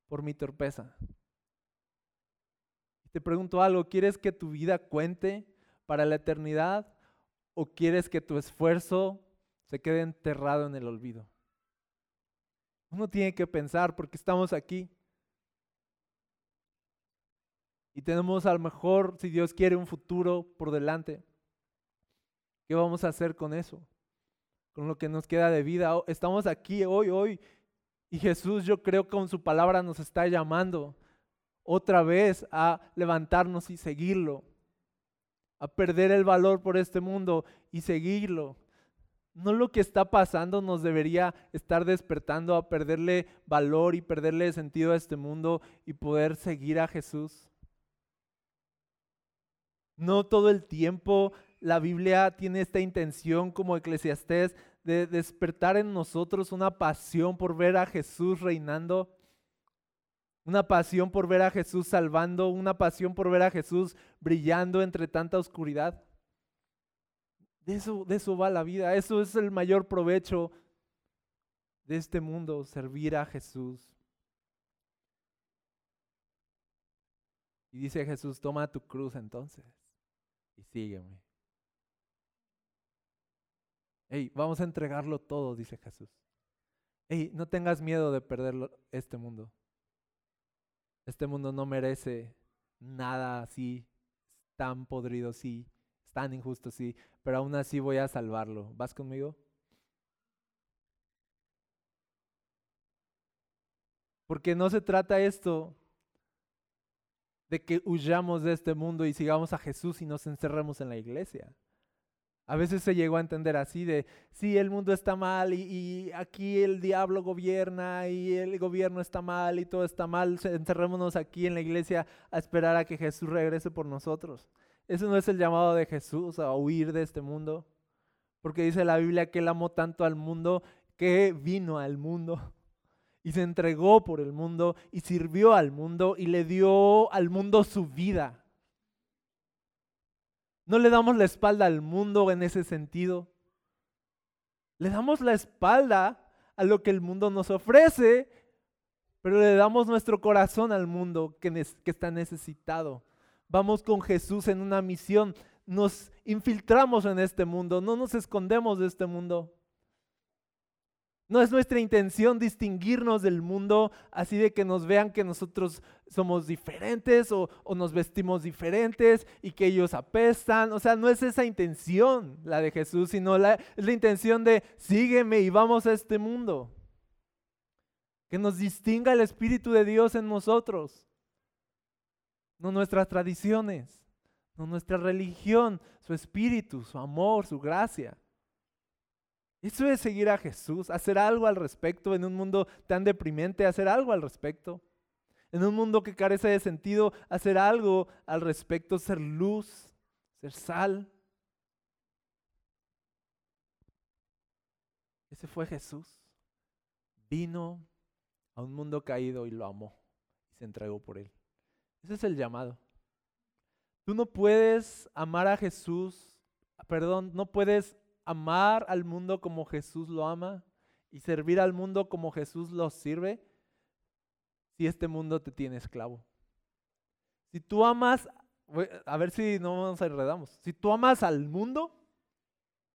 por mi torpeza. Te pregunto algo, ¿quieres que tu vida cuente para la eternidad o quieres que tu esfuerzo se quede enterrado en el olvido? Uno tiene que pensar porque estamos aquí. Y tenemos a lo mejor, si Dios quiere, un futuro por delante. ¿Qué vamos a hacer con eso? Con lo que nos queda de vida. Estamos aquí hoy, hoy. Y Jesús yo creo que con su palabra nos está llamando otra vez a levantarnos y seguirlo. A perder el valor por este mundo y seguirlo. No lo que está pasando nos debería estar despertando a perderle valor y perderle sentido a este mundo y poder seguir a Jesús. No todo el tiempo la Biblia tiene esta intención como eclesiastés de despertar en nosotros una pasión por ver a Jesús reinando, una pasión por ver a Jesús salvando, una pasión por ver a Jesús brillando entre tanta oscuridad. De eso, de eso va la vida. Eso es el mayor provecho de este mundo, servir a Jesús. Y dice Jesús, toma tu cruz entonces y sígueme. Hey, vamos a entregarlo todo, dice Jesús. Hey, no tengas miedo de perder este mundo. Este mundo no merece nada así, tan podrido, sí, tan injusto, sí, pero aún así voy a salvarlo. ¿Vas conmigo? Porque no se trata esto de que huyamos de este mundo y sigamos a Jesús y nos encerremos en la iglesia. A veces se llegó a entender así de, sí, el mundo está mal y, y, aquí el diablo gobierna y el gobierno está mal y todo está mal, encerrémonos aquí en la iglesia a esperar a que Jesús regrese por nosotros. Eso no es el llamado de Jesús a huir de este mundo. Porque dice la Biblia que Él amó tanto al mundo que vino al mundo *laughs* y se entregó por el mundo y sirvió al mundo y le dio al mundo su vida. No le damos la espalda al mundo en ese sentido. Le damos la espalda a lo que el mundo nos ofrece, pero le damos nuestro corazón al mundo que, que está necesitado vamos con Jesús en una misión, nos infiltramos en este mundo, no nos escondemos de este mundo. No es nuestra intención distinguirnos del mundo así de que nos vean que nosotros somos diferentes o, nos vestimos diferentes y que ellos apestan. O sea, no es esa intención la de Jesús, sino la, es la intención de sígueme y vamos a este mundo. Que nos distinga el Espíritu de Dios en nosotros no nuestras tradiciones, no nuestra religión, su espíritu, su amor, su gracia. Eso es seguir a Jesús, hacer algo al respecto en un mundo tan deprimente, hacer algo al respecto. En un mundo que carece de sentido, hacer algo al respecto, ser luz, ser sal. Ese fue Jesús. Vino a un mundo caído y lo amó y se entregó por él. Ese es el llamado. Tú no puedes amar a Jesús, perdón, no puedes amar al mundo como Jesús lo ama y servir al mundo como Jesús lo sirve si este mundo te tiene esclavo. Si tú amas, a ver si no nos enredamos, si tú amas al mundo,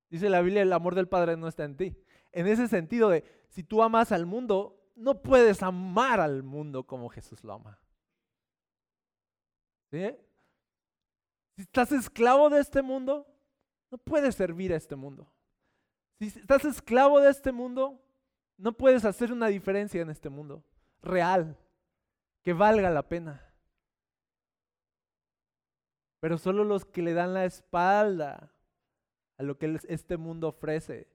dice la Biblia, el amor del Padre no está en ti. En ese sentido de, si tú amas al mundo, no puedes amar al mundo como Jesús lo ama. Si estás esclavo de este mundo, no puedes servir a este mundo. Si estás esclavo de este mundo, no puedes hacer una diferencia en este mundo real, que valga la pena. Pero solo los que le dan la espalda a lo que este mundo ofrece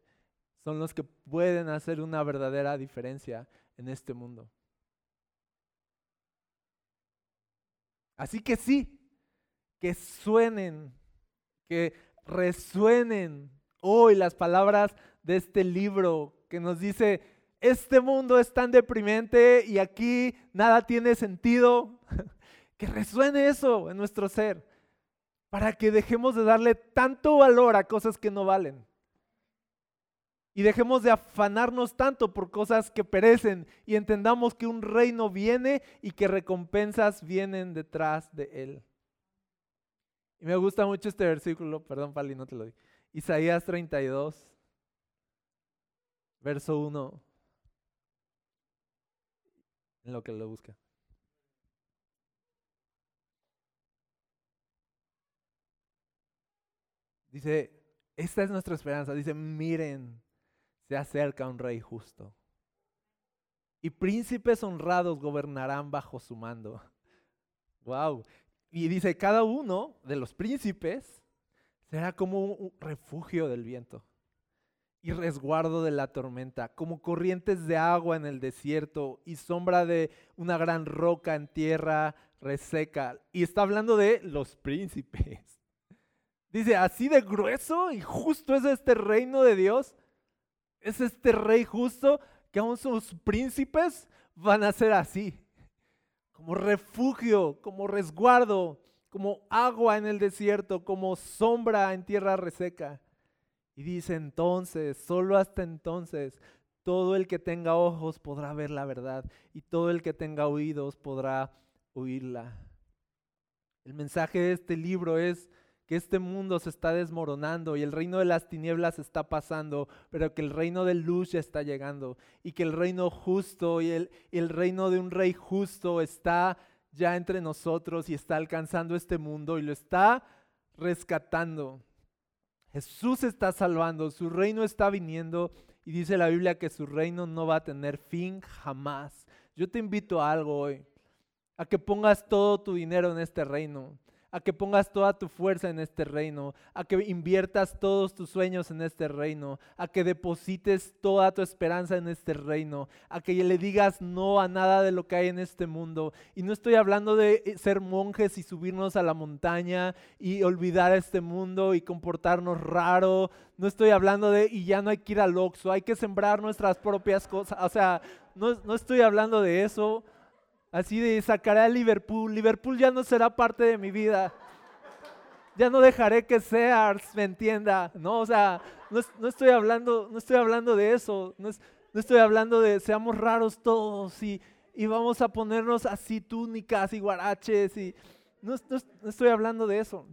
son los que pueden hacer una verdadera diferencia en este mundo. Así que sí, que suenen, que resuenen hoy las palabras de este libro que nos dice, este mundo es tan deprimente y aquí nada tiene sentido. *laughs* Que resuene eso en nuestro ser para que dejemos de darle tanto valor a cosas que no valen. Y dejemos de afanarnos tanto por cosas que perecen y entendamos que un reino viene y que recompensas vienen detrás de él. Y me gusta mucho este versículo, perdón Pali, no te lo di. Isaías 32, verso 1. en lo que lo busca. Dice, esta es nuestra esperanza. Dice, miren, se acerca un rey justo. Y príncipes honrados gobernarán bajo su mando. *laughs* Wow. Y dice, cada uno de los príncipes será como un refugio del viento y resguardo de la tormenta, como corrientes de agua en el desierto y sombra de una gran roca en tierra reseca. Y está hablando de los príncipes. *laughs* Dice, así de grueso y justo es este reino de Dios. Es este rey justo que aún sus príncipes van a ser así. Como refugio, como resguardo, como agua en el desierto, como sombra en tierra reseca. Y dice entonces, solo hasta entonces, todo el que tenga ojos podrá ver la verdad y todo el que tenga oídos podrá oírla. El mensaje de este libro es que este mundo se está desmoronando y el reino de las tinieblas está pasando, pero que el reino de luz ya está llegando y que el reino justo y el, el reino de un rey justo está ya entre nosotros y está alcanzando este mundo y lo está rescatando. Jesús está salvando, su reino está viniendo y dice la Biblia que su reino no va a tener fin jamás. Yo te invito a algo hoy, a que pongas todo tu dinero en este reino a que pongas toda tu fuerza en este reino, a que inviertas todos tus sueños en este reino, a que deposites toda tu esperanza en este reino, a que le digas no a nada de lo que hay en este mundo. Y no estoy hablando de eh, ser monjes y subirnos a la montaña y olvidar este mundo y comportarnos raro. No estoy hablando de y ya no hay que ir al Oxxo, hay que sembrar nuestras propias cosas. O sea, no, no estoy hablando de eso. Así de sacaré a Liverpool. Liverpool ya no será parte de mi vida. Ya no dejaré que Sears me entienda. No, o sea, no, estoy, hablando, no estoy hablando de eso. No, estoy hablando de seamos raros todos y, y, vamos a ponernos así túnicas y guaraches. Y, no, no estoy hablando de eso.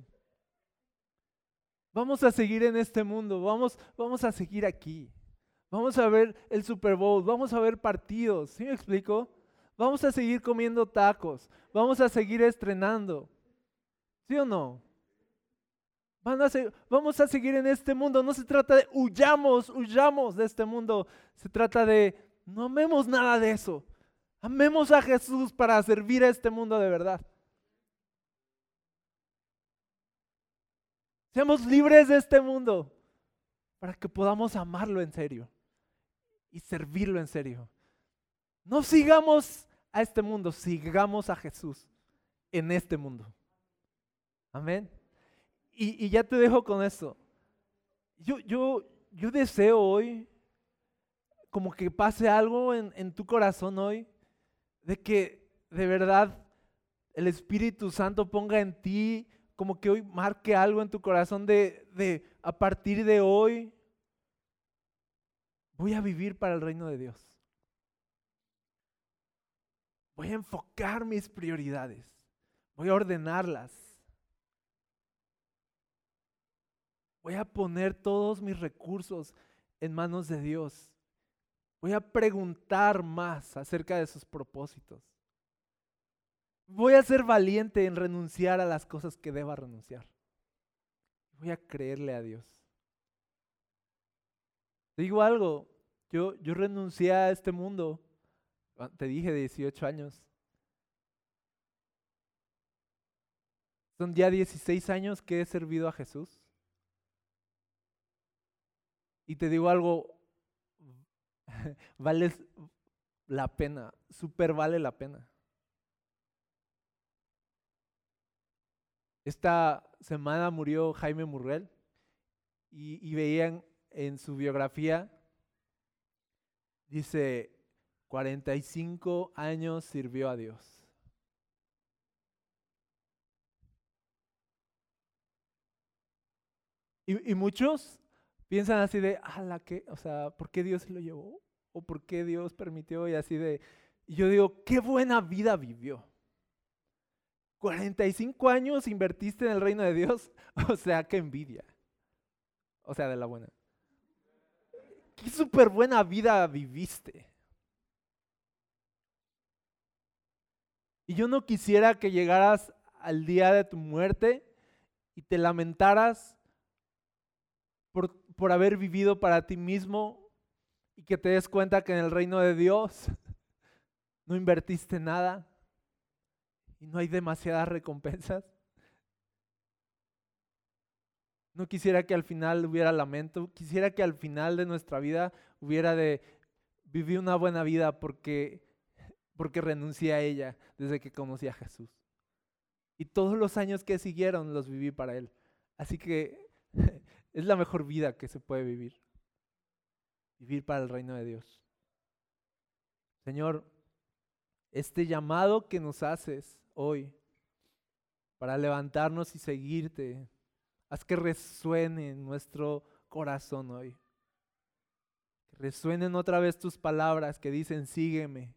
Vamos a seguir en este mundo. Vamos, vamos a seguir aquí. Vamos a ver el Super Bowl. Vamos a ver partidos. ¿Sí me explico? Vamos a seguir comiendo tacos. Vamos a seguir estrenando. ¿Sí o no? vamos a seguir en este mundo. No se trata de huyamos, huyamos de este mundo. Se trata de no amemos nada de eso. Amemos a Jesús para servir a este mundo de verdad. Seamos libres de este mundo para que podamos amarlo en serio y servirlo en serio. No sigamos a este mundo, sigamos a Jesús en este mundo. Amén. Y, ya te dejo con esto. Yo, yo, yo deseo hoy como que pase algo en, en tu corazón hoy, de que de verdad el Espíritu Santo ponga en ti, como que hoy marque algo en tu corazón de, de a partir de hoy voy a vivir para el reino de Dios. Voy a enfocar mis prioridades. Voy a ordenarlas. Voy a poner todos mis recursos en manos de Dios. Voy a preguntar más acerca de sus propósitos. Voy a ser valiente en renunciar a las cosas que deba renunciar. Voy a creerle a Dios. digo algo, yo, yo renuncié a este mundo te dije 18 años. Son ya 16 años que he servido a Jesús. Y te digo algo, *laughs* vale la pena, súper vale la pena. Esta semana murió Jaime Murrell y veían en su biografía, dice, 45 años sirvió a Dios. Y, muchos piensan así de, ah, o sea, ¿por qué Dios lo llevó? ¿O por qué Dios permitió? Y así de, y yo digo, qué buena vida vivió. 45 años invertiste en el reino de Dios, *laughs* o sea, qué envidia. O sea, de la buena. Qué súper buena vida viviste. Y yo no quisiera que llegaras al día de tu muerte y te lamentaras por, por haber vivido para ti mismo y que te des cuenta que en el reino de Dios *laughs* no invertiste nada y no hay demasiadas recompensas. No quisiera que al final hubiera lamento, quisiera que al final de nuestra vida hubiera de vivir una buena vida porque, porque renuncié a ella desde que conocí a Jesús. Y todos los años que siguieron los viví para Él. Así que *laughs* es la mejor vida que se puede vivir. Vivir para el reino de Dios. Señor, este llamado que nos haces hoy para levantarnos y seguirte, haz que resuene en nuestro corazón hoy. Que resuenen otra vez tus palabras que dicen, sígueme.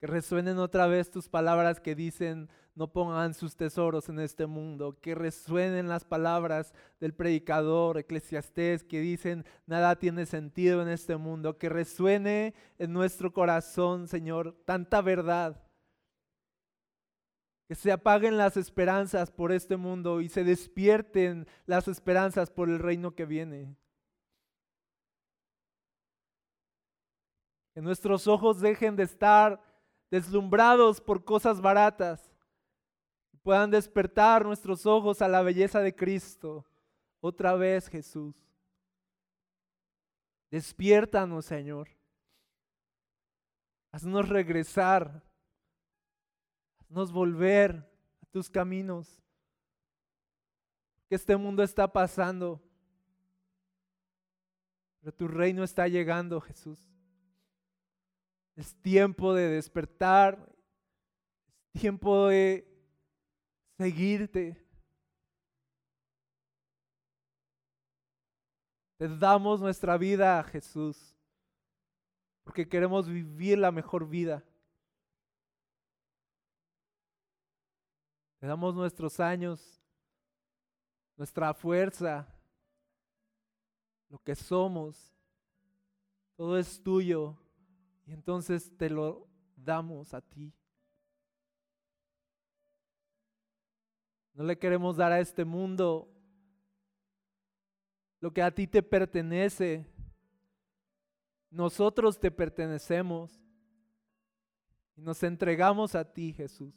Que resuenen otra vez tus palabras que dicen, no pongan sus tesoros en este mundo. Que resuenen las palabras del predicador eclesiastés que dicen, nada tiene sentido en este mundo. Que resuene en nuestro corazón, Señor, tanta verdad. Que se apaguen las esperanzas por este mundo y se despierten las esperanzas por el reino que viene. Que nuestros ojos dejen de estar deslumbrados por cosas baratas puedan despertar nuestros ojos a la belleza de Cristo. Otra vez, Jesús. Despiértanos, Señor. Haznos regresar. Haznos volver a tus caminos. Que este mundo está pasando. Pero tu reino está llegando, Jesús. Es tiempo de despertar. Es tiempo de seguirte. Te damos nuestra vida a Jesús, porque queremos vivir la mejor vida. Te damos nuestros años, nuestra fuerza, lo que somos. Todo es tuyo y entonces te lo damos a ti. No le queremos dar a este mundo lo que a ti te pertenece. Nosotros te pertenecemos y nos entregamos a ti, Jesús.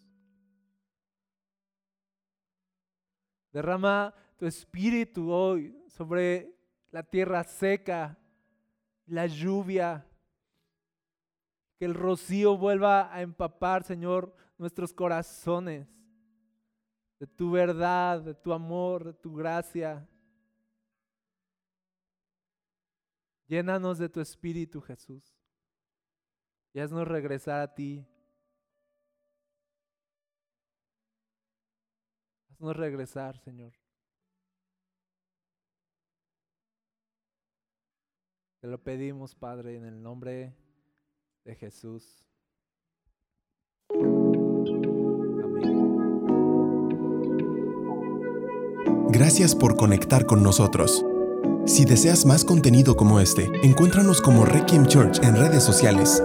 Derrama tu espíritu hoy sobre la tierra seca, la lluvia, que el rocío vuelva a empapar, Señor, nuestros corazones de tu verdad, de tu amor, de tu gracia. Llénanos de tu espíritu, Jesús. Y haznos regresar a ti. Haznos regresar, Señor. Te lo pedimos, Padre, en el nombre de Jesús. Gracias por conectar con nosotros. Si deseas más contenido como este, encuéntranos como Requiem Church en redes sociales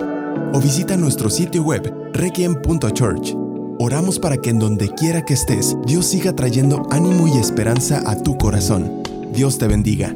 o visita nuestro sitio web requiem.church. Oramos para que en donde quiera que estés, Dios siga trayendo ánimo y esperanza a tu corazón. Dios te bendiga.